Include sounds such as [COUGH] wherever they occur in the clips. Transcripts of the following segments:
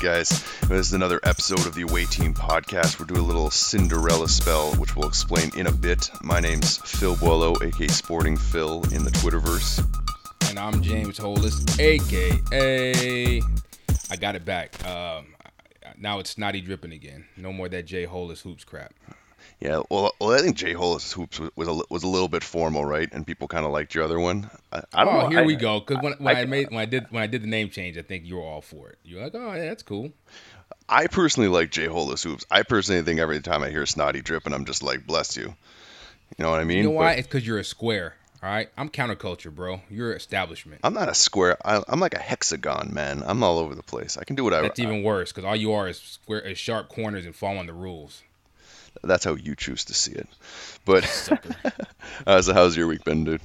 guys. This is another episode of the Away Team podcast. We're doing a little Cinderella spell, which we'll explain in a bit. My name's Phil Boileau, aka Sporting Phil, in the Twitterverse. And I'm James Holas, aka I got it back. Um, now it's snotty dripping again. No more that Jay Holas hoops crap. Yeah, well, well, I think Jay Holas hoops was, was a was a little bit formal, right? And people kind of liked your other one. I, I don't oh, know. here I, we go. Because when, when I, I- made when I did when I did the name change, I think you were all for it. You're like, oh yeah, that's cool. I personally like Jay Holas hoops. I personally think every time I hear snotty dripping, I'm just like, bless you. You know what I mean? You know why? But It's because you're a square. All right, I'm counterculture, bro. You're establishment. I'm not a square. I, I'm like a hexagon, man. I'm all over the place. I can do whatever. That's even worse because all you are is square, is sharp corners and following the rules. That's how you choose to see it. But uh, [LAUGHS] so how's your week been, dude?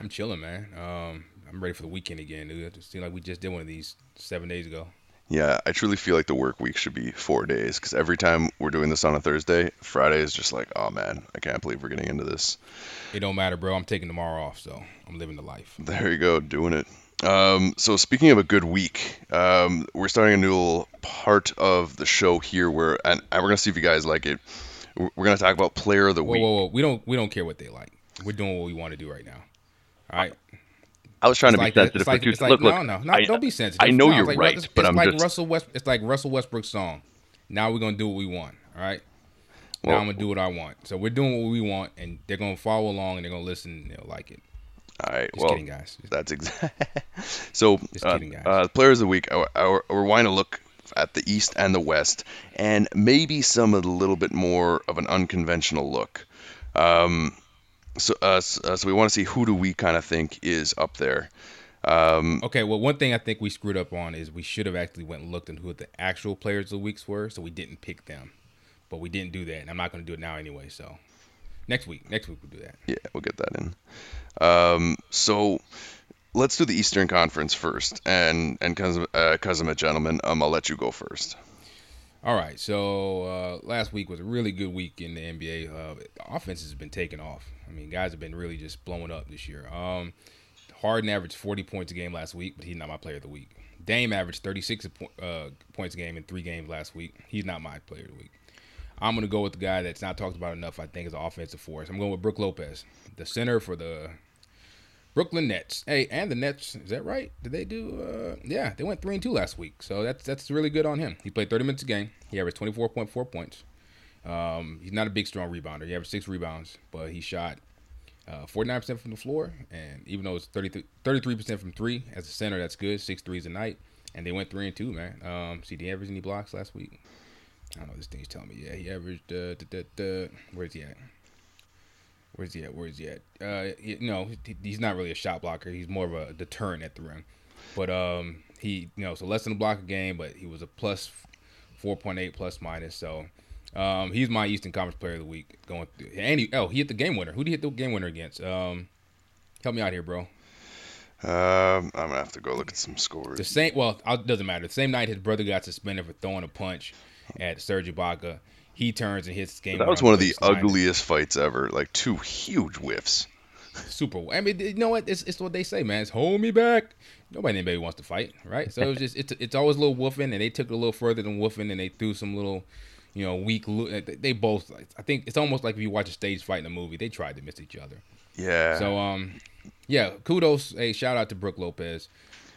I'm chilling, man. Um, I'm ready for the weekend again, dude. It seems like we just did one of these seven days ago. Yeah, I truly feel like the work week should be four days because every time we're doing this on a Thursday, Friday is just like, oh man, I can't believe we're getting into this. It don't matter, bro. I'm taking tomorrow off, so I'm living the life. There you go, doing it. Um, so speaking of a good week, um, we're starting a new part of the show here where, and, and we're gonna see if you guys like it. We're we're gonna talk about player of the Whoa, week. whoa, whoa. Whoa. We don't we don't care what they like. We're doing what we want to do right now. All right. I was trying to It's be like, sensitive it's like, it's like look, no, look, no, no. I- don't be sensitive. I know No, you're like, right, it's, but it's I'm like just- Russell West. It's like Russell Westbrook's song. Now we're gonna do what we want. All right. now Well- I'm gonna do what I want. So we're doing what we want, and they're gonna follow along, and they're gonna listen, and they'll like it. All right, Just well, kidding, guys. That's exactly. [LAUGHS] so, Just uh, kidding, guys. uh, players of the week. uh, uh, we're wanting to look at the East and the West, and maybe some of the little bit more of an unconventional look. Um, so, uh, uh, so we want to see who do we kind of think is up there. Um, Okay, well, one thing I think we screwed up on is we should have actually went and looked at who the actual players of the weeks were, so we didn't pick them. But we didn't do that, and I'm not going to do it now anyway. So next week, next week we'll do that. yeah, we'll get that in. Um, so let's do the Eastern Conference first, and and because uh, a gentleman, um, I'll let you go first. All right, so uh, last week was a really good week in the NBA. Uh, the offense has been taking off. I mean, guys have been really just blowing up this year. Um, Harden averaged 40 points a game last week, but he's not my player of the week. Dame averaged 36 po- uh, points a game in three games last week. He's not my player of the week. I'm going to go with the guy that's not talked about enough, I think, is an offensive force. I'm going with Brook Lopez, the center for the Brooklyn Nets. Hey, and the Nets, is that right? Did they do? Uh, yeah, they went three and two last week, so that's that's really good on him. He played 30 minutes a game. He averaged 24.4 points. Um, he's not a big, strong rebounder. He averaged six rebounds, but he shot uh, 49% from the floor, and even though it's 33 percent from three as a center, that's good. Six threes a night, and they went three and two, man. Um, see, did he average any blocks last week? I don't know. This thing's telling me, yeah, he averaged. Uh, da, da, da, where's he at? Where's he at? Where's he at? Uh, he, no, he, he's not really a shot blocker. He's more of a deterrent at the rim. But um, he, you know, so less than a block a game, but he was a plus 4.8 plus minus. So um, he's my Eastern Conference Player of the Week. Going through, and he, oh, he hit the game winner. Who did he hit the game winner against? Um, help me out here, bro. Um, I'm gonna have to go look at some scores. The same. Well, it doesn't matter. The same night his brother got suspended for throwing a punch at Serge Ibaka. He turns and hits the game. That was one of the ugliest fights ever. Like two huge whiffs. super. I mean, you know what? It's, it's what they say, man. It's hold me back. Nobody, anybody wants to fight, right? So it was just it's it's always a little woofing, and they took it a little further than woofing, and they threw some little, you know, weak. lo- They both. I think it's almost like if you watch a stage fight in a movie, they tried to miss each other. Yeah. So um, yeah, kudos. Hey, shout out to Brook Lopez.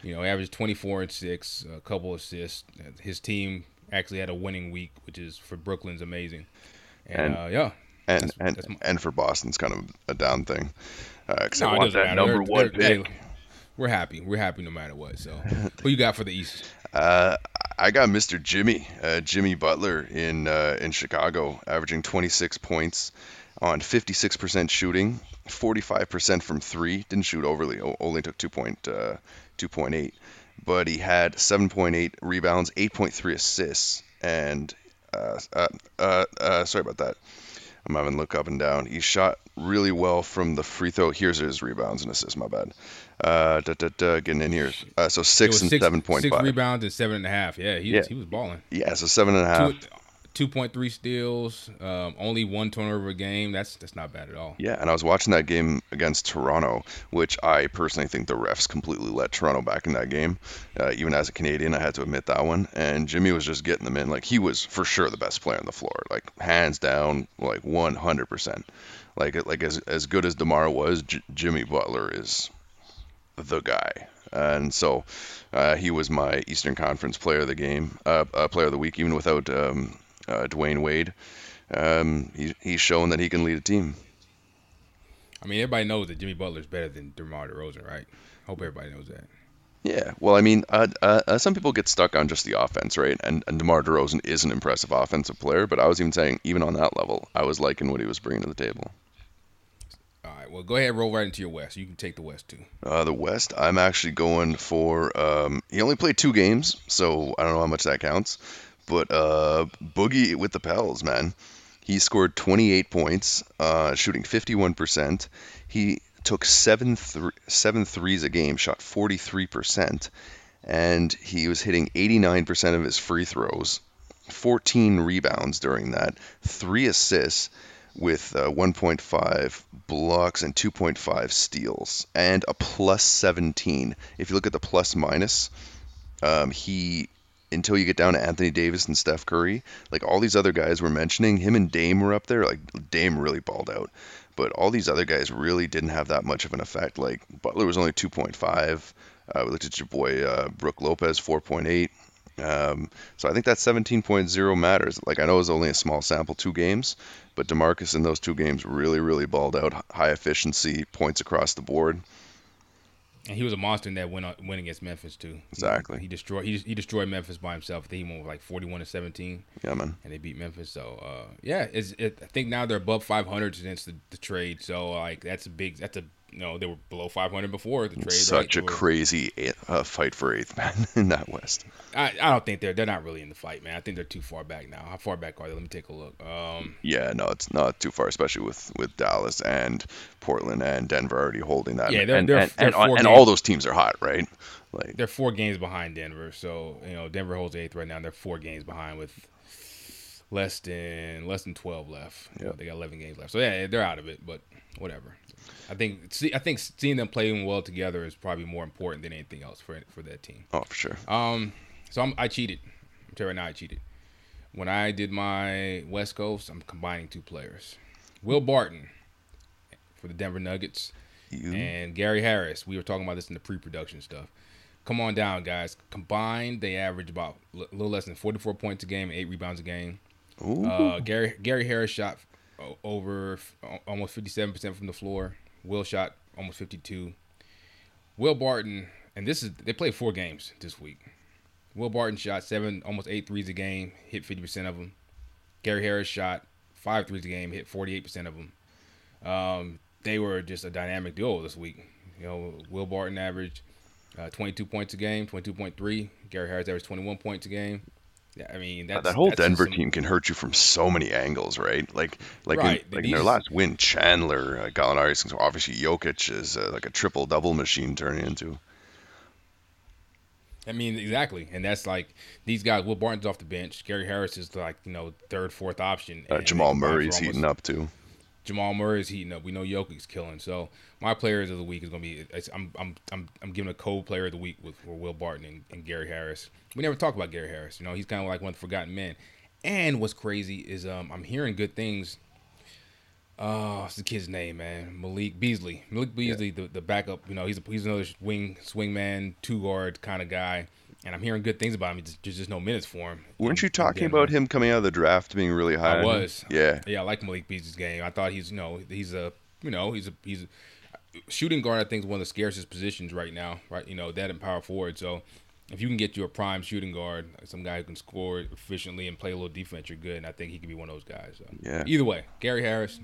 You know, averaged 24 and six, a couple assists. His team actually had a winning week, which is for Brooklyn's amazing. And, And- uh, yeah, and that's- and that's my- and for Boston's kind of a down thing. Because No, I it want doesn't that matter. number They're- one they're- pick. hey, we're happy. We're happy no matter what. So, who you got for the East? [LAUGHS] Uh, I got Mr. Jimmy, uh, Jimmy Butler in uh, in Chicago, averaging 26 points on 56% shooting, 45% from three. Didn't shoot overly, only took 2 point, uh, 2.8, but he had 7.8 rebounds, 8.3 assists, and uh, uh, uh, uh, sorry about that. I'm having to look up and down. He shot really well from the free throw. Here's his rebounds and assists. My bad. Uh, da, da, da, getting in here. Uh, so six and six, seven point six five. rebounds and seven and a half. Yeah, he, Yeah. he was balling. Yeah, so seven and a half. Two, 2.3 steals, um, only one turnover a game. That's that's not bad at all. Yeah, and I was watching that game against Toronto, which I personally think the refs completely let Toronto back in that game. Uh, even as a Canadian, I had to admit that one. And Jimmy was just getting them in. Like he was for sure the best player on the floor, like hands down, like 100%. Like like as as good as Demar was, J- Jimmy Butler is the guy. And so uh, he was my Eastern Conference Player of the Game, uh, uh, Player of the Week, even without um, uh, Dwyane Wade. Um, he, he's shown that he can lead a team. I mean, everybody knows that Jimmy Butler's better than DeMar DeRozan, right? I Hope everybody knows that. Yeah, well, I mean, uh, uh, uh, some people get stuck on just the offense, right? And, and DeMar DeRozan is an impressive offensive player, but I was even saying, even on that level, I was liking what he was bringing to the table. All right, well, go ahead and roll right into your West. You can take the West too. Uh, the West, I'm actually going for. Um, he only played two games, so I don't know how much that counts. But uh, Boogie with the Pels, man, he scored 28 points, uh, shooting 51%. He took seven th- seven threes a game, shot 43%, and he was hitting 89% of his free throws, 14 rebounds during that, three assists with uh, 1.5 blocks and 2.5 steals, and a plus 17. If you look at the plus minus, um, he until you get down to Anthony Davis and Steph Curry, like all these other guys we're mentioning, him and Dame were up there. Like Dame really balled out, but all these other guys really didn't have that much of an effect. Like Butler was only 2.5. Uh, we looked at your boy uh, Brook Lopez, 4.8. Um, so I think that 17.0 matters. Like I know it was only a small sample, two games, but Demarcus in those two games really, really balled out. High efficiency, points across the board. And he was a monster in that win win against Memphis too. Exactly. He, he destroyed he, he destroyed Memphis by himself. I think he won with like 41 to 17. Yeah, man. And they beat Memphis. So uh, yeah, it's, it, I think now they're above 500 since the, the trade. So like that's a big that's a you know they were below 500 before the trade. Such right? a crazy uh, fight for eighth, man, [LAUGHS] in that West. I, I don't think they're they're not really in the fight, man. I think they're too far back now. How far back are they? Let me take a look. Um, yeah, no, it's not too far, especially with, with Dallas and Portland and Denver already holding that. Yeah, they're, and, they're, and, they're and, and all those teams are hot, right? Like they're four games behind Denver, so you know Denver holds eighth right now. They're four games behind with less than less than 12 left. Yeah, they got 11 games left, so yeah, they're out of it. But whatever. I think see, I think seeing them playing well together is probably more important than anything else for for that team. Oh, for sure. Um, so I'm, I cheated. I'm telling you right now, I cheated. When I did my West Coast, I'm combining two players: Will Barton for the Denver Nuggets you. and Gary Harris. We were talking about this in the pre-production stuff. Come on down, guys. Combined, they average about a little less than 44 points a game and eight rebounds a game. Uh, Gary Gary Harris shot over almost 57% from the floor. Will shot almost 52. Will Barton, and this is they played four games this week. Will Barton shot seven, almost eight threes a game, hit 50% of them. Gary Harris shot five threes a game, hit 48% of them. Um, they were just a dynamic duo this week. You know, Will Barton averaged uh, 22 points a game, 22.3. Gary Harris averaged 21 points a game. Yeah, I mean that's, that whole Denver some, team can hurt you from so many angles, right? Like, like, right. in, like in their last win, Chandler, uh, Gallinari, obviously Jokic is uh, like a triple double machine turning into. I mean, exactly, and that's like these guys. Will Barton's off the bench. Gary Harris is like you know third, fourth option. Uh, Jamal Murray's heating up too. Jamal Murray is heating up. We know Jokic's killing. So my players of the week is going to be. I'm I'm I'm I'm giving a co player of the week with Will Barton and, and, Gary Harris. We never talk about Gary Harris. You know, he's kind of like one of the forgotten men. And what's crazy is um, I'm hearing good things. Oh, what's the kid's name, man? Malik Beasley. Malik Beasley, yeah. the, the backup. You know, he's a, he's another wing swingman, two guard kind of guy. And I'm hearing good things about him. There's just no minutes for him. Weren't you talking about him coming out of the draft being really high? I was. Yeah. Yeah, I like Malik Beasley's game. I thought he's you know he's a you know he's a he's a, shooting guard. I think is one of the scarcest positions right now. Right, you know that and power forward. So if you can get you a prime shooting guard, some guy who can score efficiently and play a little defense, you're good. And I think he could be one of those guys. So. Yeah. Either way, Gary Harris.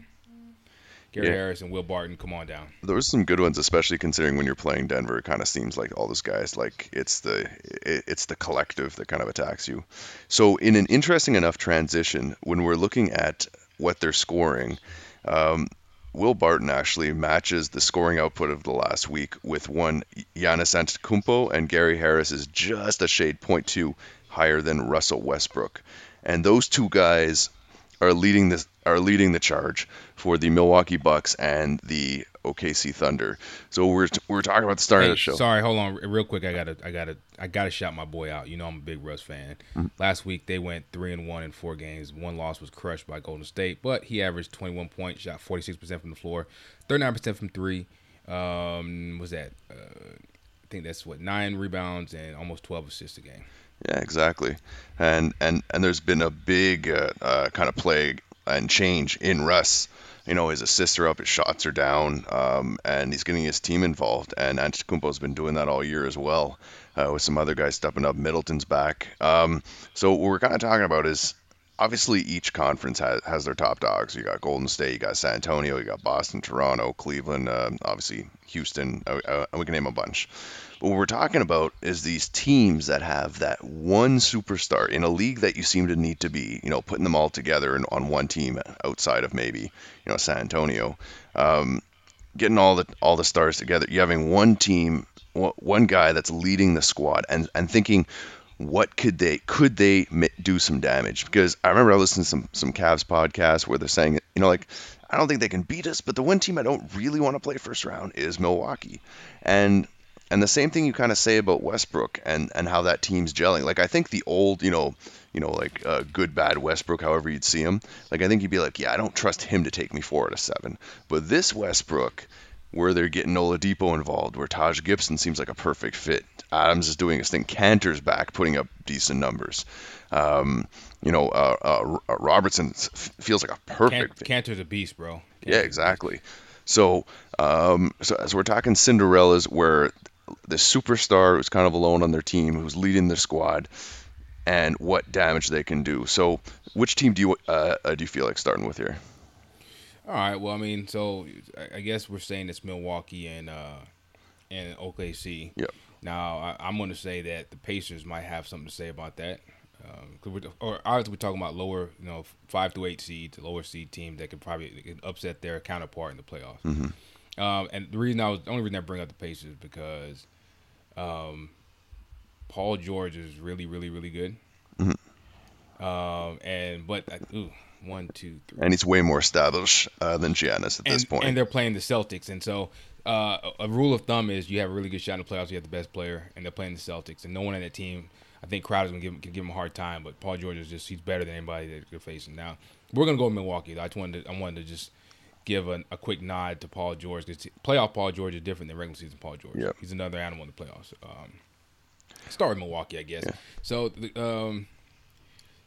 Gary yeah. Harris and Will Barton, come on down. There was some good ones, especially considering when you're playing Denver. It kind of seems like all those guys, like it's the it, it's the collective that kind of attacks you. So in an interesting enough transition, when we're looking at what they're scoring, um, Will Barton actually matches the scoring output of the last week with one Giannis Antetokounmpo, and Gary Harris is just a shade point two higher than Russell Westbrook. and those two guys are leading the are leading the charge for the Milwaukee Bucks and the OKC Thunder. So we're we're talking about the start Hey, of the show. Sorry, hold on, real quick. I gotta, I gotta, I gotta shout my boy out. You know, I'm a big Russ fan. Mm-hmm. Last week they went three and one in four games. One loss was crushed by Golden State, but he averaged 21 points, shot 46 percent from the floor, 39 percent from three. Um, was that? Uh, I think that's what nine rebounds and almost 12 assists a game. Yeah, exactly. And and and there's been a big uh, uh, kind of plague and change in Russ. You know, his assists are up, his shots are down, um, and he's getting his team involved. And Antetokounmpo's been doing that all year as well, uh, with some other guys stepping up. Middleton's back. Um, so what we're kind of talking about is obviously each conference has, has their top dogs. You got Golden State, you got San Antonio, you got Boston, Toronto, Cleveland, uh, obviously Houston, uh, uh, we can name a bunch. But what we're talking about is these teams that have that one superstar in a league that you seem to need to be, you know, putting them all together and on one team outside of maybe, you know, San Antonio, um, getting all the all the stars together. You having one team, one guy that's leading the squad, and and thinking, what could they could they do some damage? Because I remember I listened to some some Cavs podcasts where they're saying, you know, like I don't think they can beat us, but the one team I don't really want to play first round is Milwaukee, and and the same thing you kind of say about Westbrook and and how that team's gelling. Like I think the old, you know, you know, like uh, good bad Westbrook, however you'd see him. Like I think you'd be like, yeah, I don't trust him to take me four out of seven. But this Westbrook, where they're getting Oladipo involved, where Taj Gibson seems like a perfect fit. Adams is doing his thing. Kanter's back, putting up decent numbers. Um, you know, uh, uh, Robertson f- feels like a perfect. Can- fit. Kanter's a beast, bro. Yeah, exactly. So, um, so as we're talking Cinderellas, where the superstar who's kind of alone on their team, who's leading their squad, and what damage they can do. So, which team do you uh, uh, do you feel like starting with here? All right. Well, I mean, so I- guess we're saying it's Milwaukee and uh, and OKC. Yep. Now I, I'm going to say that the Pacers might have something to say about that. Um, we're, or obviously we're talking about lower, you know, five to eight seeds, lower seed team that could probably upset their counterpart in the playoffs. Um, and the reason I was the only reason I bring up the Pacers is because um, Paul George is really, really, really good. Um, and but uh, ooh, one, two, three, And he's way more established uh, than Giannis at this and, point. and they're playing the Celtics, and so uh, a rule of thumb is you have a really good shot in the playoffs. You have the best player, and they're playing the Celtics, and no one on that team. I think Crowder's gonna give him, can give him a hard time, but Paul George is just he's better than anybody that they're facing. Now we're gonna go with Milwaukee. though. I just wanted to, I wanted to just give a, a quick nod to Paul George because playoff Paul George is different than regular season Paul George. Yep. He's another animal in the playoffs. Um, start with Milwaukee, I guess. Yeah. So um,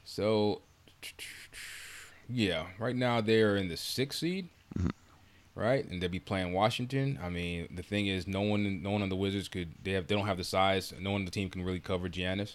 so yeah, right now they're in the sixth seed, right? And they'll be playing Washington. I mean, the thing is, no one, no one on the Wizards could. They have, they don't have the size. No one on the team can really cover Giannis.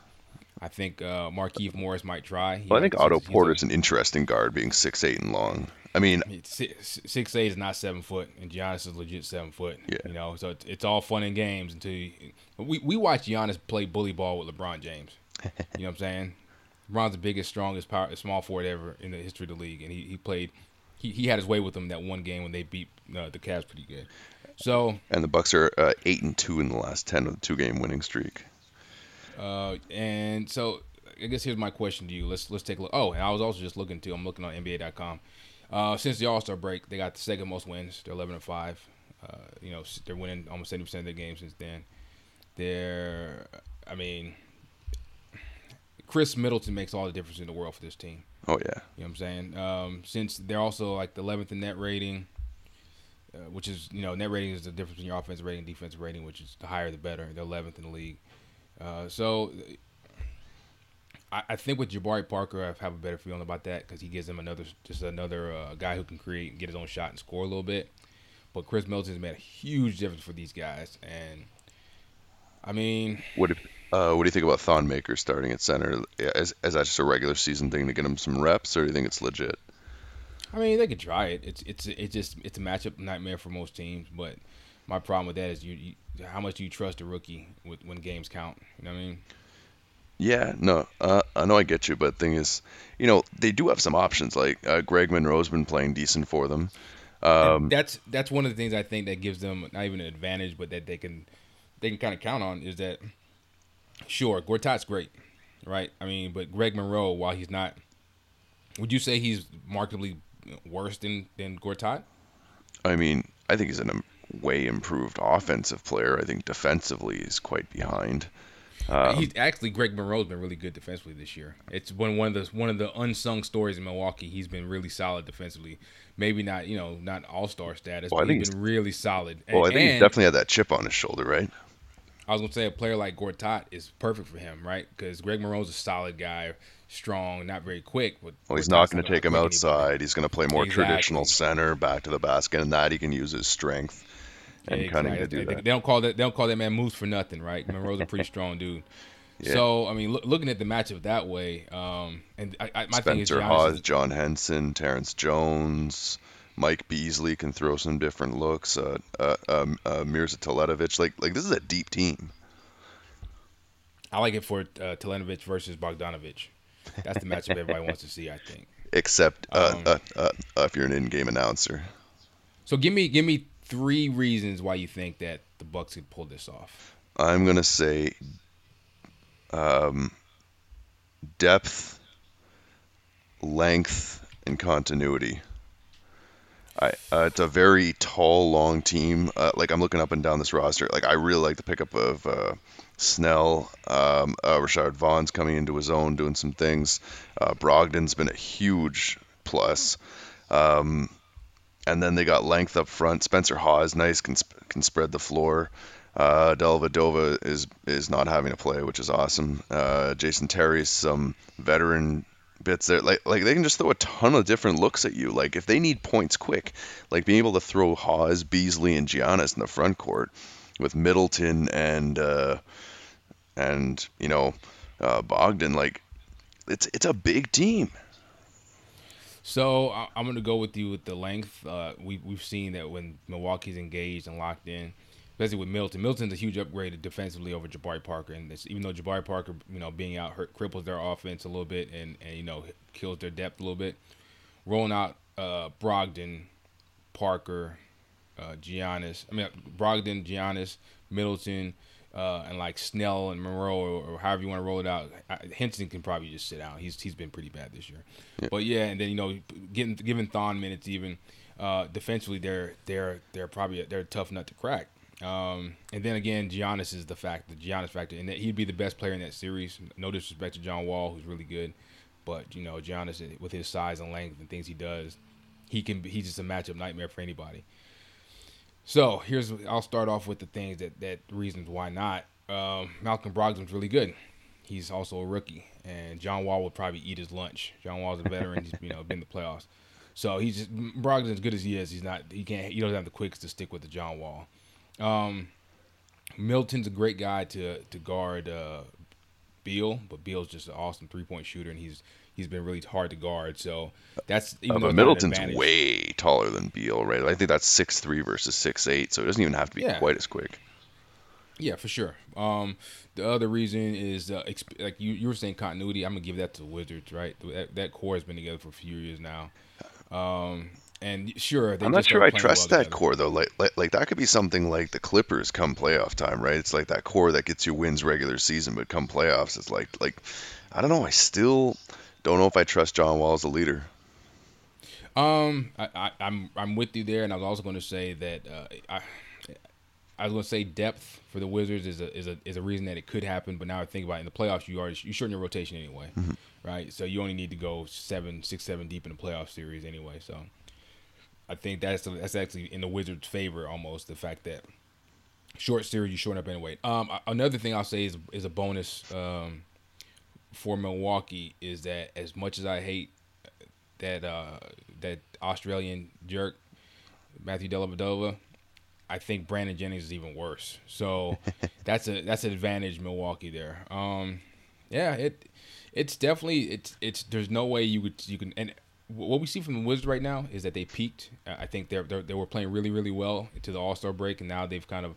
I think uh, Markieff Morris might try. He well, I think Otto Porter's a- an interesting guard, being six eight and long. I mean, six, six eight is not seven foot, and Giannis is legit seven foot. Yeah. You know, so it's, it's all fun and games until you, we we watch Giannis play bully ball with LeBron James. you know what I'm saying? [LAUGHS] LeBron's the biggest, strongest, power, small forward ever in the history of the league, and he, he played. He, he had his way with them that one game when they beat uh, the Cavs pretty good. So and the Bucks are uh, eight and two in the last ten with a two game winning streak. Uh, and so I guess here's my question to you. Let's let's take a look. Oh, and I was also just looking too. I'm looking on NBA.com. Uh, since the All Star break, they got the second most wins. They're 11 and five. Uh, you know, they're winning almost 70 percent of their games since then. They're, I mean, Khris Middleton makes all the difference in the world for this team. Oh yeah, You know what I'm saying? Um, since they're also like the 11th in net rating, uh, which is you know net rating is the difference between your offensive rating and defensive rating, which is the higher the better. They're 11th in the league. Uh, so I, I think with Jabari Parker, I have a better feeling about that because he gives them another just another uh, guy who can create and get his own shot and score a little bit. But Khris Middleton has made a huge difference for these guys, and I mean, what if, uh, what do you think about Thon Maker starting at center? Is, is that just a regular season thing to get him some reps, or do you think it's legit? I mean, they could try it. It's it's it's just it's a matchup nightmare for most teams. But my problem with that is you, you how much do you trust a rookie with, when games count? You know what I mean? Yeah, no, uh, I know I get you, but thing is, you know, they do have some options. Like uh, Greg Monroe's been playing decent for them. Um, that's that's one of the things I think that gives them not even an advantage, but that they can they can kind of count on is that sure Gortat's great, right? I mean, but Greg Monroe, while he's not Would you say he's markedly worse than than Gortat? I mean, I think he's a way improved offensive player. I think defensively he's quite behind. Um, he's actually Greg Monroe's been really good defensively this year. It's been one of the one of the unsung stories in Milwaukee. He's been really solid defensively. Maybe not you know not all star status, well, but he's been really solid. Well, I think and, he definitely had that chip on his shoulder, right? I was gonna say a player like Gortat is perfect for him, right? Because Greg Monroe's a solid guy, strong, not very quick. But well, he's not going to take him outside. Anybody. He's going to play more exactly. traditional center, back to the basket, and that he can use his strength and yeah, cunning exactly. to do they, that. They don't call that they don't call that man moves for nothing, right? Monroe's a pretty [LAUGHS] strong dude. Yeah. So I mean, look, looking at the matchup that way, um, and I, I, my Spencer thing is Hawes, is, John Henson, Terrence Jones, Mike Beasley can throw some different looks. Uh, uh, um, uh, Mirza Teletovic, like like this is a deep team. I like it for uh, Teletovic versus Bogdanovic. That's the matchup everybody wants to see. I think. Except uh, um, uh, uh, uh, if you're an in-game announcer. So give me give me three reasons why you think that the Bucks could pull this off. I'm gonna say um, depth, length, and continuity. I, uh, it's a very tall, long team. Uh, like I'm looking up and down this roster. Like I really like the pickup of uh, Snell. Um, uh, Rashad Vaughn's coming into his own, doing some things. Uh, Brogdon's been a huge plus. Um, and then they got length up front. Spencer Hawes, nice, can can spread the floor. Uh, Dellavedova is is not having to play, which is awesome. Uh, Jason Terry's some veteran bits there. Like like they can just throw a ton of different looks at you. Like if they need points quick, like being able to throw Hawes, Beasley, and Giannis in the front court with Middleton and uh, and you know uh, Bogdan. Like it's it's a big team. So I'm going to go with you with the length. Uh, we we've seen that when Milwaukee's engaged and locked in, especially with Milton. Milton's a huge upgrade defensively over Jabari Parker, and even though Jabari Parker, you know, being out hurt cripples their offense a little bit and and you know kills their depth a little bit. Rolling out uh, Brogdon, Parker, uh, Giannis. I mean Brogdon, Giannis, Middleton, uh, and like Snell and Monroe or, or, however you want to roll it out. Henson can probably just sit out. He's he's been pretty bad this year. Yeah. But yeah, and then you know getting giving Thon minutes even uh, defensively they're they're they're probably they're a tough nut to crack. Um, and then again, Giannis is the fact, the Giannis factor, and that he'd be the best player in that series. No disrespect to John Wall, who's really good, but you know Giannis with his size and length and things he does, he can he's just a matchup nightmare for anybody. So here's I'll start off with the things that that reasons why not. Um, Malcolm Brogdon's really good. He's also a rookie, and John Wall would probably eat his lunch. John Wall's a veteran. he's you know been in the playoffs, so he's just, Brogdon as good as he is. He's not. He can't. He doesn't have the quicks to stick with the John Wall. Um, Milton's a great guy to to guard uh, Beal, but Beal's just an awesome three point shooter, and he's he's been really hard to guard. So that's even uh, but Middleton's way taller than Beal, right? I think that's six three versus six eight, so it doesn't even have to be yeah. quite as quick. Yeah, for sure. Um, the other reason is uh, exp- like you, you were saying continuity. I'm gonna give that to the Wizards, right? That, that core has been together for a few years now. Um, and sure, I'm not sure I trust well that core though. Like, like, like that could be something like the Clippers come playoff time, right? It's like that core that gets you wins regular season, but come playoffs, it's like like I don't know. I still don't know if I trust John Wall as a leader. Um, I, I, am I'm, I'm with you there, and I was also going to say that uh, I I was going to say depth for the Wizards is a is a is a reason that it could happen. But now I think about it, in the playoffs, you already you shorten your rotation anyway, mm-hmm. right? So you only need to go seven, six, seven deep in the playoff series anyway. So I think that's that's actually in the Wizards' favor almost the fact that short series you shorten up anyway. Um, another thing I'll say is is a bonus. Um, for Milwaukee is that as much as I hate that uh, that Australian jerk Matthew Dellavedova, I think Brandon Jennings is even worse. So [LAUGHS] that's a that's an advantage Milwaukee there. Um, yeah, it it's definitely it's it's there's no way you could you can and what we see from the Wizards right now is that they peaked. I think they're, they're they were playing really really well to the All Star break, and now they've kind of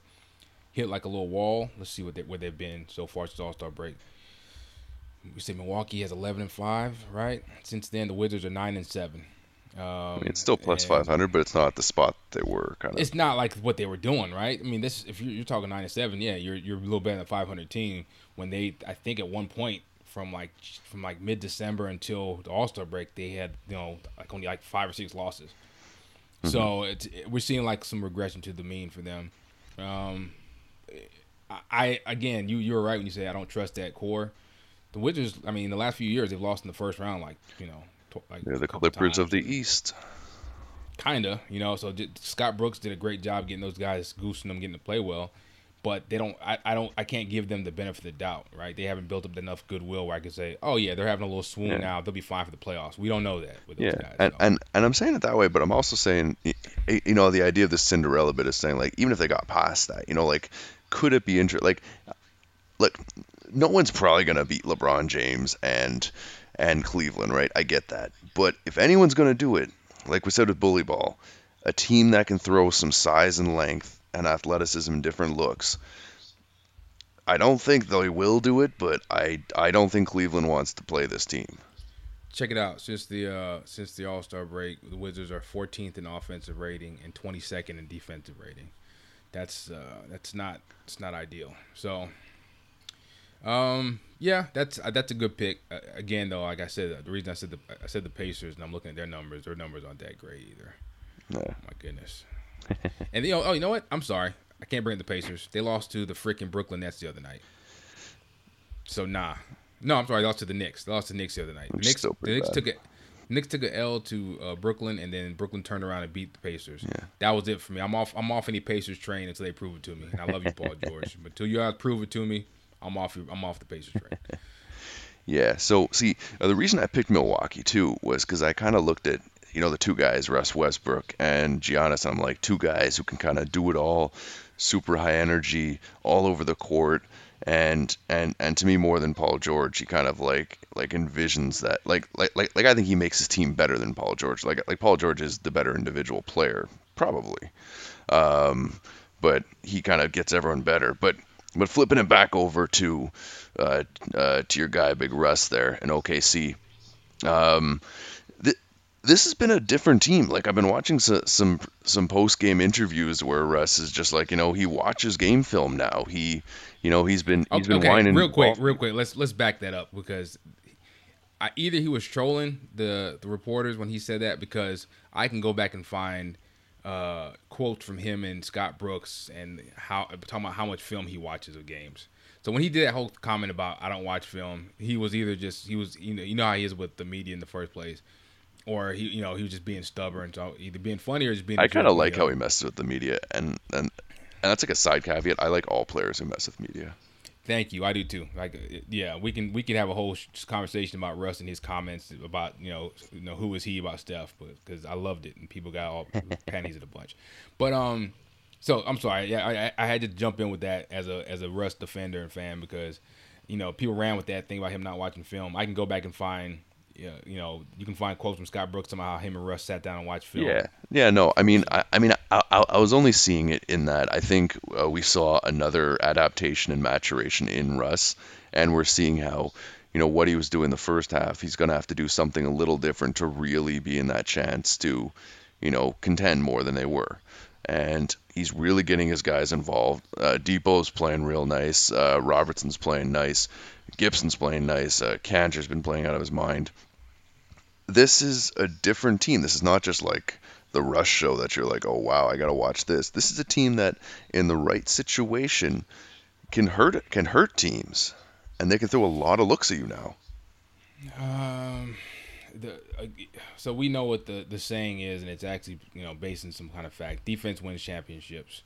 hit like a little wall. Let's see what they, where they've been so far since All Star break we say Milwaukee has 11 and five, right? Since then, the Wizards are nine and seven. Um, I mean, it's still plus 500, but it's not the spot they were kind of. It's not like what they were doing, right? I mean, this if you're, you're talking nine and seven, yeah, you're you're a little better than a 500 team. When they, I think, at one point from like from like mid December until the All Star break, they had you know like only like five or six losses. Mm-hmm. So it's, it, we're seeing like some regression to the mean for them. Um, I again, you you're right when you say I don't trust that core. The Wizards, I mean, the last few years they've lost in the first round, like you know, like they're the Clippers times. of the East. Kinda, you know. So Scott Brooks did a great job getting those guys, goosing them, getting to play well but they don't. I, I don't. I can't give them the benefit of the doubt, right? They haven't built up enough goodwill where I can say, oh yeah, they're having a little swoon yeah. now. They'll be fine for the playoffs. We don't know that with yeah. Guys, and, and and I'm saying it that way, but I'm also saying, you know, the idea of the Cinderella bit is saying like, even if they got past that, you know, like, could it be interesting? Like, look, no one's probably gonna beat LeBron James and and Cleveland, right? I get that, but if anyone's gonna do it, like we said with bully ball, a team that can throw some size and length and athleticism and different looks. I don't think they will do it, but I I don't think Cleveland wants to play this team. Check it out. Since the uh, since the All Star break, the Wizards are 14th in offensive rating and 22nd in defensive rating. That's uh, that's not it's not ideal. So, um, yeah, that's uh, that's a good pick. Uh, again, though, like I said, uh, the reason I said the I said the Pacers, and I'm looking at their numbers. Their numbers aren't that great either. No. My goodness. [LAUGHS] and you know, oh, you know what? I'm sorry, I can't bring the Pacers. They lost to the freaking Brooklyn Nets the other night. So nah, no, I'm sorry. They lost to the Knicks. They lost to the Knicks the other night. The Knicks, the Knicks took it. Knicks took an L to uh, Brooklyn, and then Brooklyn turned around and beat the Pacers. Yeah. That was it for me. I'm off. I'm off any Pacers train until they prove it to me. And I love you, Paul George, but [LAUGHS] until you guys prove it to me, I'm off. I'm off the Pacers train. [LAUGHS] yeah. So see, uh, the reason I picked Milwaukee too was because I kind of looked at you know, the two guys, Russ Westbrook and Giannis. I'm like two guys who can kind of do it all, super high energy, all over the court. And and and to me, more than Paul George, he kind of like like envisions that like like like like I think he makes his team better than Paul George. Like like Paul George is the better individual player, probably. Um, but he kind of gets everyone better. But but flipping it back over to uh, uh, to your guy Big Russ there in OKC. Um, this has been a different team. Like I've been watching some some, some post game interviews where Russ is just like you know he watches game film now. He you know he's been he's been whining. Real quick, real quick. Let's let's back that up because I, either he was trolling the the reporters when he said that because I can go back and find uh, quotes from him and Scott Brooks and how talking about how much film he watches of games. So when he did that whole comment about I don't watch film, he was either just he was you know you know how he is with the media in the first place or he you know he was just being stubborn, so either being funny or just being. I kind of like how he messes with the media, and and and that's like a side caveat. I like all players who mess with media. Thank you. I do too. Like, uh, yeah, we can we can have a whole conversation about Russ and his comments about you know you know who is he about Steph, but because I loved it and people got all [LAUGHS] panties in a bunch. But um, so I'm sorry. Yeah, I, I had to jump in with that as a as a Russ defender and fan because you know people ran with that thing about him not watching film. I can go back and find yeah, you know, you can find quotes from Scott Brooks about how him and Russ sat down and watched film. Yeah, yeah, no, I mean, I, I mean, I, I, I, was only seeing it in that I think uh, we saw another adaptation and maturation in Russ, and we're seeing how, you know, what he was doing the first half, he's gonna have to do something a little different to really be in that chance to, you know, contend more than they were. And he's really getting his guys involved. Uh, Dipo's playing real nice. Uh, Robertson's playing nice. Gibson's playing nice. Uh, Kanter's been playing out of his mind this is a different team. This is not just like the Russ show that you're like, oh wow, I gotta watch this. This is a team that, in the right situation, can hurt can hurt teams, and they can throw a lot of looks at you now. Um, the uh, so we know what the the saying is, and it's actually you know based in some kind of fact. Defense wins championships,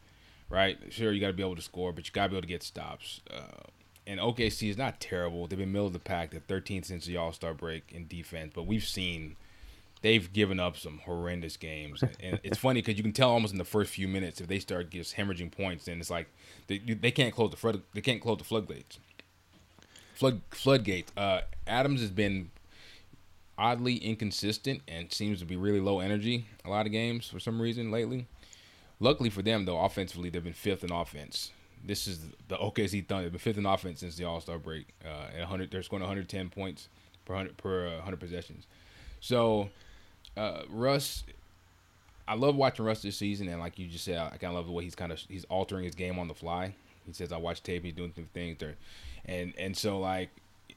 right? Sure, you got to be able to score, but you got to be able to get stops. Uh, and OKC is not terrible. They've been middle of the pack, the 13th since the All Star break in defense, but we've seen they've given up some horrendous games. and it's funny because you can tell almost in the first few minutes if they start just hemorrhaging points, then it's like they, they can't close the flood they can't close the floodgates. Flood floodgates. Uh, Adams has been oddly inconsistent and seems to be really low energy a lot of games for some reason lately. Luckily for them, though, offensively they've been fifth in offense this is the OKC Thunder, the fifth in offense since the All Star break. Uh, at 100, they're scoring 110 points per 100 per uh, 100 possessions. So, uh, Russ, I love watching Russ this season, and like you just said, I, kind of love the way he's kind of he's altering his game on the fly. He says, "I watch tape, he's doing some things there," and and so like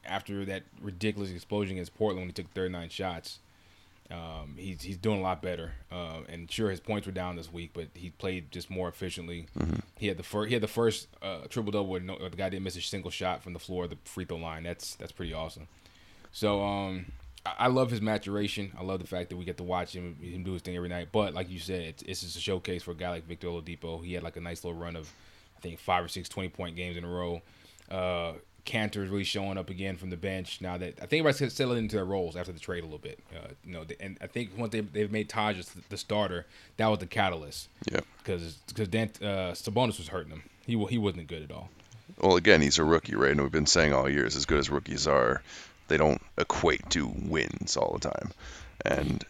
after that ridiculous explosion against Portland when he took 39 shots. Um, he's he's doing a lot better, uh, and sure his points were down this week, but he played just more efficiently. Mm-hmm. He had the first he had the first uh, triple double where, no, the guy didn't miss a single shot from the floor of the free throw line. That's that's pretty awesome. So um, I, I, love his maturation. I love the fact that we get to watch him him do his thing every night. But like you said, it's, it's just a showcase for a guy like Victor Oladipo. He had like a nice little run of I think five or six 20 point games in a row. Uh, Kanter is really showing up again from the bench now that I think everybody's settling into their roles after the trade a little bit. Uh, you know, and I think once they they've made Taj the starter, that was the catalyst. Yeah. Because because uh, Sabonis was hurting him. He he wasn't good at all. Well, again, he's a rookie, right? And we've been saying all years, as good as rookies are, they don't equate to wins all the time. And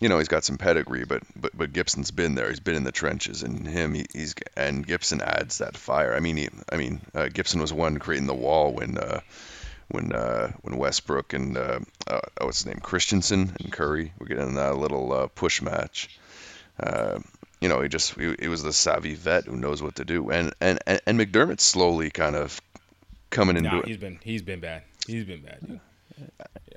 you know he's got some pedigree, but but but Gibson's been there. He's been in the trenches, and him he, he's and Gibson adds that fire. I mean, he, I mean uh, Gibson was one creating the wall when uh, when uh, when Westbrook and uh, uh, oh, what's his name Christensen and Curry were getting that little uh, push match. Uh, you know, he just he, he was the savvy vet who knows what to do, and and and, and McDermott's slowly kind of coming into nah, it. He's been he's been bad. He's been bad. Dude.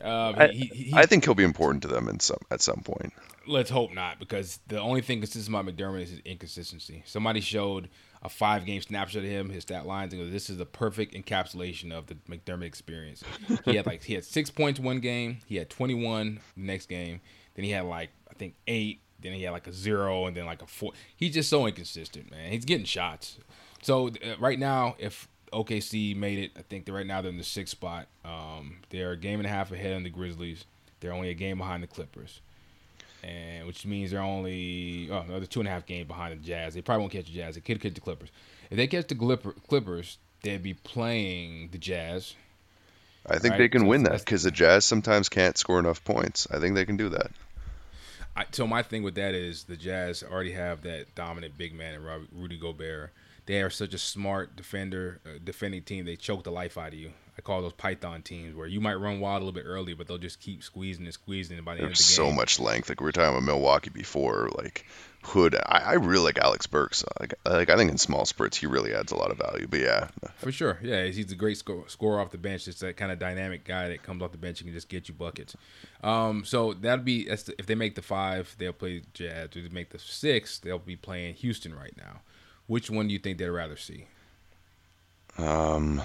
Um, I, he, he, I, think he'll be important to them in some at some point. Let's hope not, because the only thing consistent about McDermott is his inconsistency. Somebody showed a five game snapshot of him, his stat lines, and goes, "This is the perfect encapsulation of the McDermott experience." he had like he had six points one game, he had twenty one the next game, then he had like I think eight, then he had like a zero, and then like a four. He's just so inconsistent, man. He's getting shots. So uh, right now, if OKC made it. I think they're right now they're in the sixth spot. Um, they're a game and a half ahead of the Grizzlies. They're only a game behind the Clippers, and which means they're only oh no, they're two and a half games behind the Jazz. They probably won't catch the Jazz. They could catch the Clippers. If they catch the Clippers, they'd be playing the Jazz. I think right? they can so win that because the Jazz sometimes can't score enough points. I think they can do that. I, so my thing with that is the Jazz already have that dominant big man in Rudy Gobert they are such a smart defender, uh, defending team. They choke the life out of you. I call those Python teams where you might run wild a little bit early, but they'll just keep squeezing and squeezing. And by the There's end of the game, so much length. Like we were talking about Milwaukee before, like Hood. I, I really like Alec Burks. Like, like I think in small spurts he really adds a lot of value. But yeah, for sure, yeah, he's a great score, scorer off the bench. Just that kind of dynamic guy that comes off the bench and can just get you buckets. Um, so that'd be the, if they make the five, they'll play Jazz. If they make the six, they'll be playing Houston right now. Which one do you think they'd rather see? Um,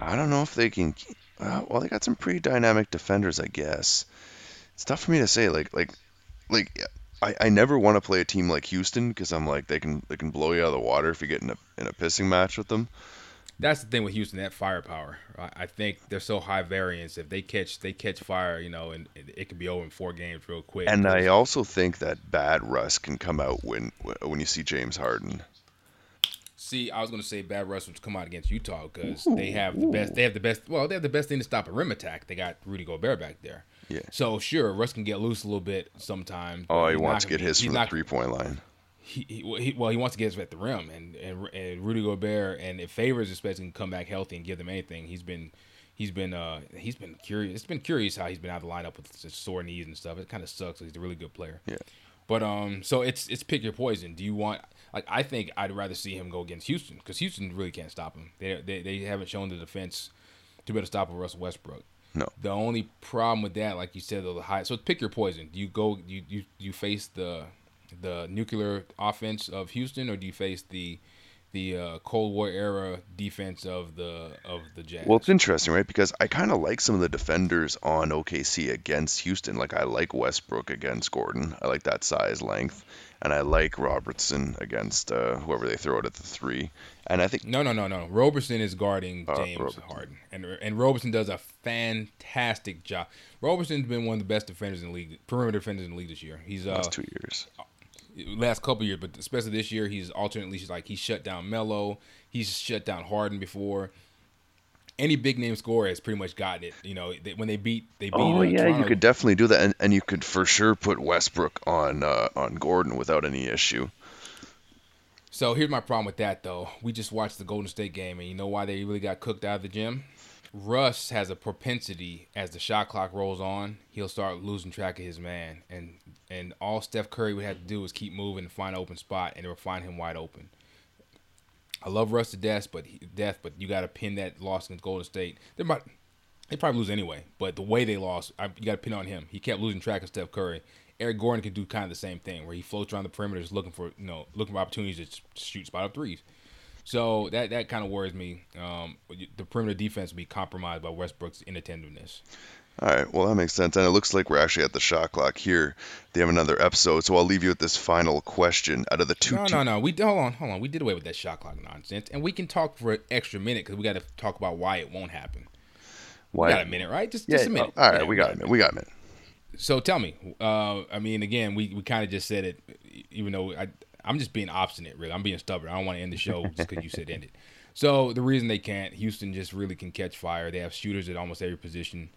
I don't know if they can. Uh, well, they got some pretty dynamic defenders, I guess. It's tough for me to say. Like, like, like. I, I never want to play a team like Houston because I'm like they can they can blow you out of the water if you get in a in a pissing match with them. That's the thing with Houston, that firepower. I think they're so high variance. If they catch they catch fire, you know, and it can be over in four games real quick. And I also think that bad Russ can come out when when you see James Harden. See, I was going to say bad Russ would come out against Utah because they have the best. They have the best. Well, they have the best thing to stop a rim attack. They got Rudy Gobert back there. Yeah. So sure, Russ can get loose a little bit sometimes. Oh, he wants to get his from the three point line he, he, well he wants to get us at the rim and, and and Rudy Gobert and if Favors especially can come back healthy and give them anything he's been he's been uh he's been curious it's been curious how he's been out of the lineup with sore knees and stuff it kind of sucks he's a really good player yeah but um so it's it's pick your poison do you want like I think I'd rather see him go against Houston because Houston really can't stop him they, they they haven't shown the defense to be able to stop Russell Westbrook no. The only problem with that, like you said, the high. So pick your poison. Do you go? You you you face the the nuclear offense of Houston, or do you face the the uh, Cold War era defense of the of the Jazz? Well, it's interesting, right? Because I kind of like some of the defenders on OKC against Houston. Like I like Westbrook against Gordon. I like that size, length, and I like Robertson against uh, whoever they throw it at the three. And I think no, no, no, no. Robertson is guarding uh, James uh, Harden, and and Roberson does a fantastic job. Robertson's been one of the best defenders in the league, perimeter defenders in the league this year. He's uh, last two years last couple years, but especially this year, he's alternately he's like he shut down Melo, he's shut down Harden before. Any big name scorer has pretty much gotten it. You know, they, when they beat, they beat. Oh uh, yeah, Toronto. you could definitely do that, and, and you could for sure put Westbrook on uh, on Gordon without any issue. So here's my problem with that, though. We just watched the Golden State game, and you know why they really got cooked out of the gym? Russ has a propensity as the shot clock rolls on, he'll start losing track of his man, and and all Steph Curry would have to do is keep moving and find an open spot, and it will find him wide open. I love Russ to death, but death, but you got to pin that loss against Golden State. They might, they probably lose anyway, but the way they lost, I, you got to pin on him. He kept losing track of Steph Curry. Eric Gordon can do kind of the same thing, where he floats around the perimeter, just looking for you know looking for opportunities to shoot spot up threes. So that that kind of worries me. Um, the perimeter defense will be compromised by Westbrook's inattentiveness. All right, well that makes sense, and it looks like we're actually at the shot clock here. They have another episode, so I'll leave you with this final question. Out of the two, no, no, no, we hold on, hold on. We did away with that shot clock nonsense, and we can talk for an extra minute because we got to talk about why it won't happen. Why? We got a minute, right? Just, yeah, just a minute. all right, yeah, we got a minute. We got a minute. So tell me, uh, I mean, again, we, we kind of just said it, even though I I'm just being obstinate, really. I'm being stubborn. I don't want to end the show just because you said end it. So the reason they can't, Houston just really can catch fire. They have shooters at almost every position.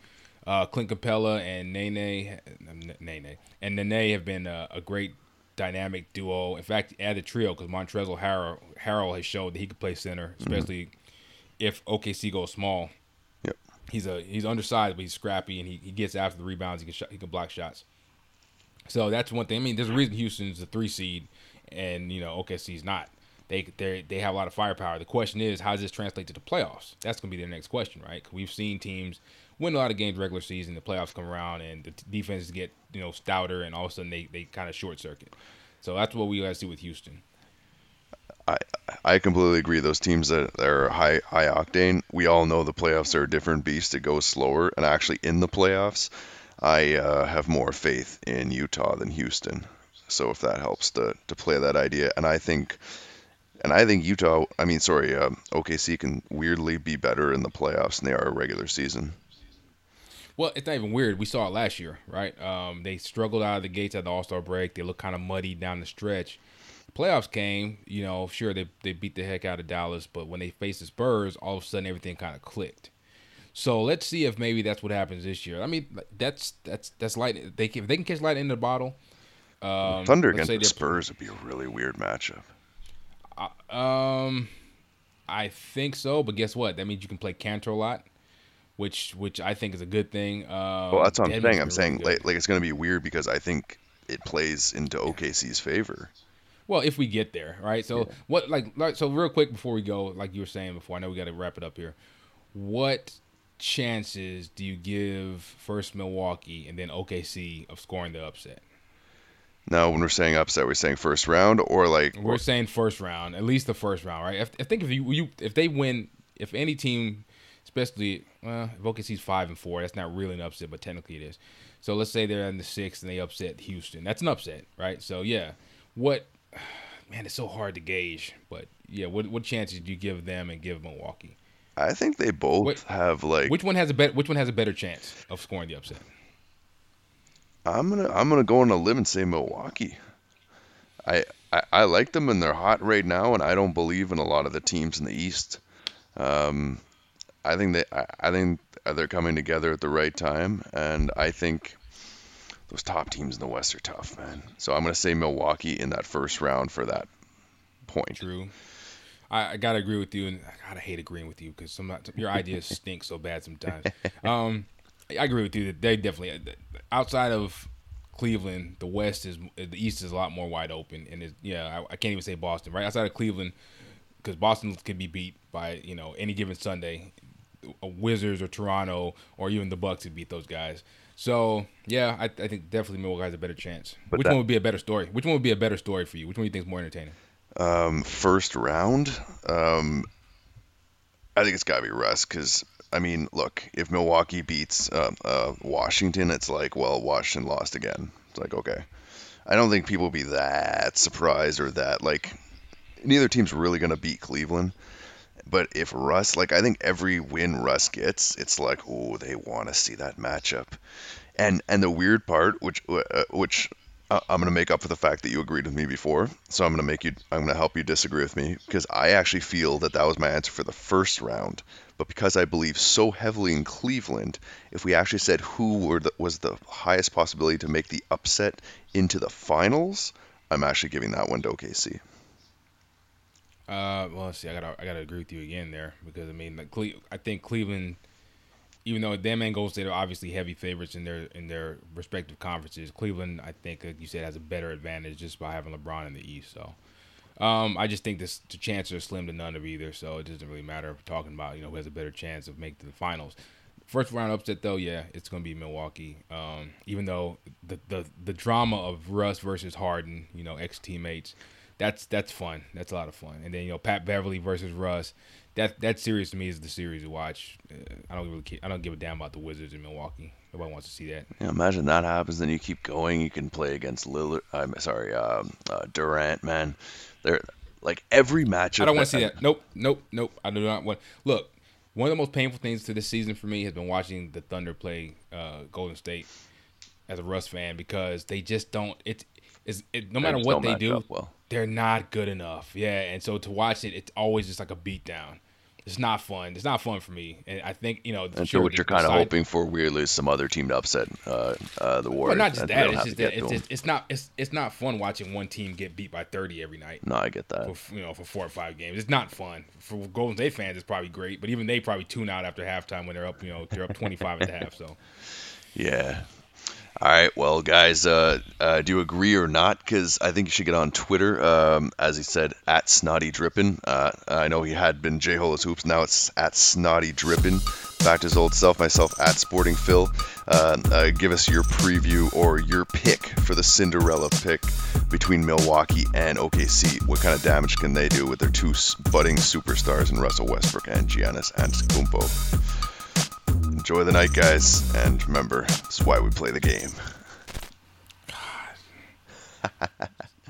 Uh, Clint Capela and Nene, Nene and Nene have been a, a great dynamic duo. In fact, add the trio because Montrezl Harrell, Harrell has showed that he could play center, mm-hmm. especially mm-hmm. if OKC goes small. Yep. He's a he's undersized, but he's scrappy and he, he gets after the rebounds. He can sh- he can block shots. So that's one thing. I mean, there's a reason Houston's the three seed, and you know OKC's not. They they they have a lot of firepower. The question is, how does this translate to the playoffs? That's going to be the next question, right? We've seen teams win a lot of games regular season, the playoffs come around, and the defenses get you know stouter, and all of a sudden they, they kind of short circuit. So that's what we got to see with Houston. I I completely agree. Those teams that are high high octane, we all know the playoffs are a different beast. It goes slower, and actually in the playoffs, I uh, have more faith in Utah than Houston. So if that helps to to play that idea, and I think. And I think Utah, I mean, sorry, uh, OKC can weirdly be better in the playoffs than they are a regular season. Well, it's not even weird. We saw it last year, right? Um, they struggled out of the gates at the All Star break. They looked kind of muddy down the stretch. Playoffs came, you know, sure they they beat the heck out of Dallas, but when they faced the Spurs, all of a sudden everything kind of clicked. So let's see if maybe that's what happens this year. I mean, that's that's that's light. They can, if they can catch light in the bottle. Um, Thunder against the Spurs would be a really weird matchup. Uh, um, I think so, but guess what? That means you can play Kanter a lot which which I think is a good thing. Um, well, that's what I'm saying. I'm saying like, like it's going to be weird because I think it plays into OKC's favor. Well, if we get there, right? So yeah. what like, like so real quick before we go, like you were saying before, I know we got to wrap it up here. What chances do you give first Milwaukee and then OKC of scoring the upset? Now, when we're saying upset, we're saying first round or like we're saying first round, at least the first round, right? If, I think if you, you if they win, if any team especially well, if OKC's five and four, that's not really an upset, but technically it is. So let's say they're in the sixth and they upset Houston. That's an upset, right? So yeah, what? [SIGHS] Man, it's so hard to gauge, but yeah, what what chances do you give them and give Milwaukee? I think they both what, have like. Which one has a better Which one has a better chance of scoring the upset? I'm gonna I'm gonna go on a limb and say Milwaukee. I, I, I like them and they're hot right now, and I don't believe in a lot of the teams in the East. Um, I think they I think they're coming together at the right time, and I think those top teams in the West are tough, man. So I'm going to say Milwaukee in that first round for that point. True. I, I gotta agree with you, and I gotta hate agreeing with you because some your ideas [LAUGHS] stink so bad sometimes. [LAUGHS] Um, I agree with you that they definitely outside of Cleveland, the West is the East is a lot more wide open, and yeah, I, I, can't even say Boston right outside of Cleveland because Boston can be beat by you know any given Sunday. Wizards or Toronto or even the Bucks to beat those guys. So yeah, I, I think definitely Milwaukee has a better chance. But Which that, one would be a better story? Which one would be a better story for you? Which one do you think is more entertaining? Um, first round, um, I think it's got to be Russ because I mean, look, if Milwaukee beats uh, uh, Washington, it's like, well, Washington lost again. It's like, okay. I don't think people will be that surprised or that like neither team's really going to beat Cleveland. But if Russ, like I think every win Russ gets, it's like, oh, they want to see that matchup. And and the weird part, which uh, which I'm gonna make up for the fact that you agreed with me before, so I'm gonna make you, I'm gonna help you disagree with me because I actually feel that that was my answer for the first round. But because I believe so heavily in Cleveland, if we actually said who the, was the highest possibility to make the upset into the finals, I'm actually giving that one to OKC. Uh, well, see, I gotta I gotta agree with you again there because I mean, Cle- I think Cleveland, even though them and Golden State are obviously heavy favorites in their in their respective conferences, Cleveland, I think, like you said, has a better advantage just by having LeBron in the East. So, Um, I just think this the chances are slim to none of either, so it doesn't really matter if we're talking about you know who has a better chance of making the finals. First round upset though, yeah, it's gonna be Milwaukee. Um, even though the, the the drama of Russ versus Harden, you know, ex teammates, that's that's fun. That's a lot of fun. And then you know Pat Beverley versus Russ, that that series to me is the series to watch. Uh, I don't really care, I don't give a damn about the Wizards in Milwaukee. Nobody wants to see that. Yeah, imagine that happens, then you keep going. You can play against Lillard. I'm sorry, um, uh, Durant. Man, they're like every matchup. I don't want to see that. Nope, nope, nope. I do not want. Look, one of the most painful things to this season for me has been watching the Thunder play uh, Golden State as a Russ fan because they just don't. It's it, no matter what they do, well. they're not good enough. Yeah, and so to watch it, it's always just like a beatdown it's not fun. It's not fun for me. And I think you know. And sure, what you're kind of hoping for weirdly is some other team to upset uh, uh, the Warriors. Well, not just that. It's just that it's, it's, it's, not it's it's not fun watching one team get beat by 30 every night. No, I get that. For, you know, for four or five games, it's not fun. For Golden State fans, it's probably great, but even they probably tune out after halftime when they're up. You know, they're up 25 at the half. So. [LAUGHS] Yeah, all right, well, guys, uh, uh, do you agree or not? Because I think you should get on Twitter, um, as he said, at Snotty Drippin. Uh, I know he had been J Holas Hoops, now it's at Snotty Drippin. Back to his old self, myself at Sporting Phil. Uh, uh, give us your preview or your pick for the Cinderella pick between Milwaukee and OKC. What kind of damage can they do with their two budding superstars in Russell Westbrook and Giannis Antetokounmpo? Enjoy the night, guys, and remember, it's why we play the game. God. [LAUGHS]